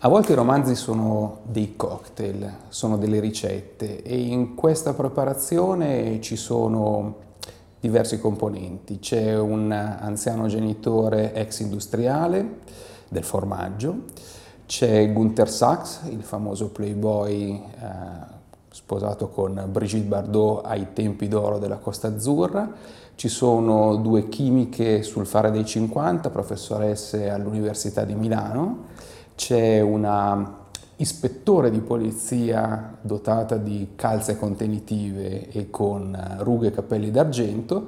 A volte i romanzi sono dei cocktail, sono delle ricette e in questa preparazione ci sono diversi componenti. C'è un anziano genitore ex industriale del formaggio, c'è Gunther Sachs, il famoso playboy eh, sposato con Brigitte Bardot ai tempi d'oro della Costa Azzurra, ci sono due chimiche sul fare dei 50, professoresse all'Università di Milano, c'è una ispettore di polizia dotata di calze contenitive e con rughe e capelli d'argento,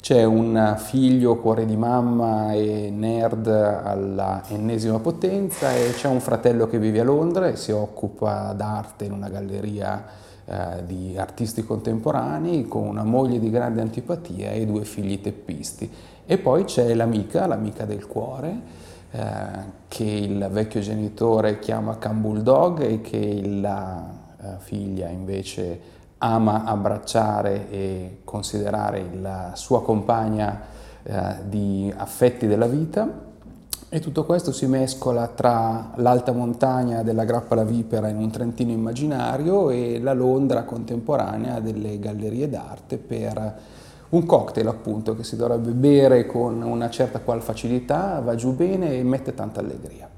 c'è un figlio cuore di mamma e nerd alla ennesima potenza e c'è un fratello che vive a Londra e si occupa d'arte in una galleria eh, di artisti contemporanei con una moglie di grande antipatia e due figli teppisti. E poi c'è l'amica, l'amica del cuore, eh, che il vecchio genitore chiama Can Dog e che la eh, figlia invece ama abbracciare e considerare la sua compagna eh, di affetti della vita. E tutto questo si mescola tra l'alta montagna della Grappa Vipera in un Trentino immaginario e la Londra contemporanea delle gallerie d'arte per un cocktail appunto che si dovrebbe bere con una certa qual facilità, va giù bene e mette tanta allegria.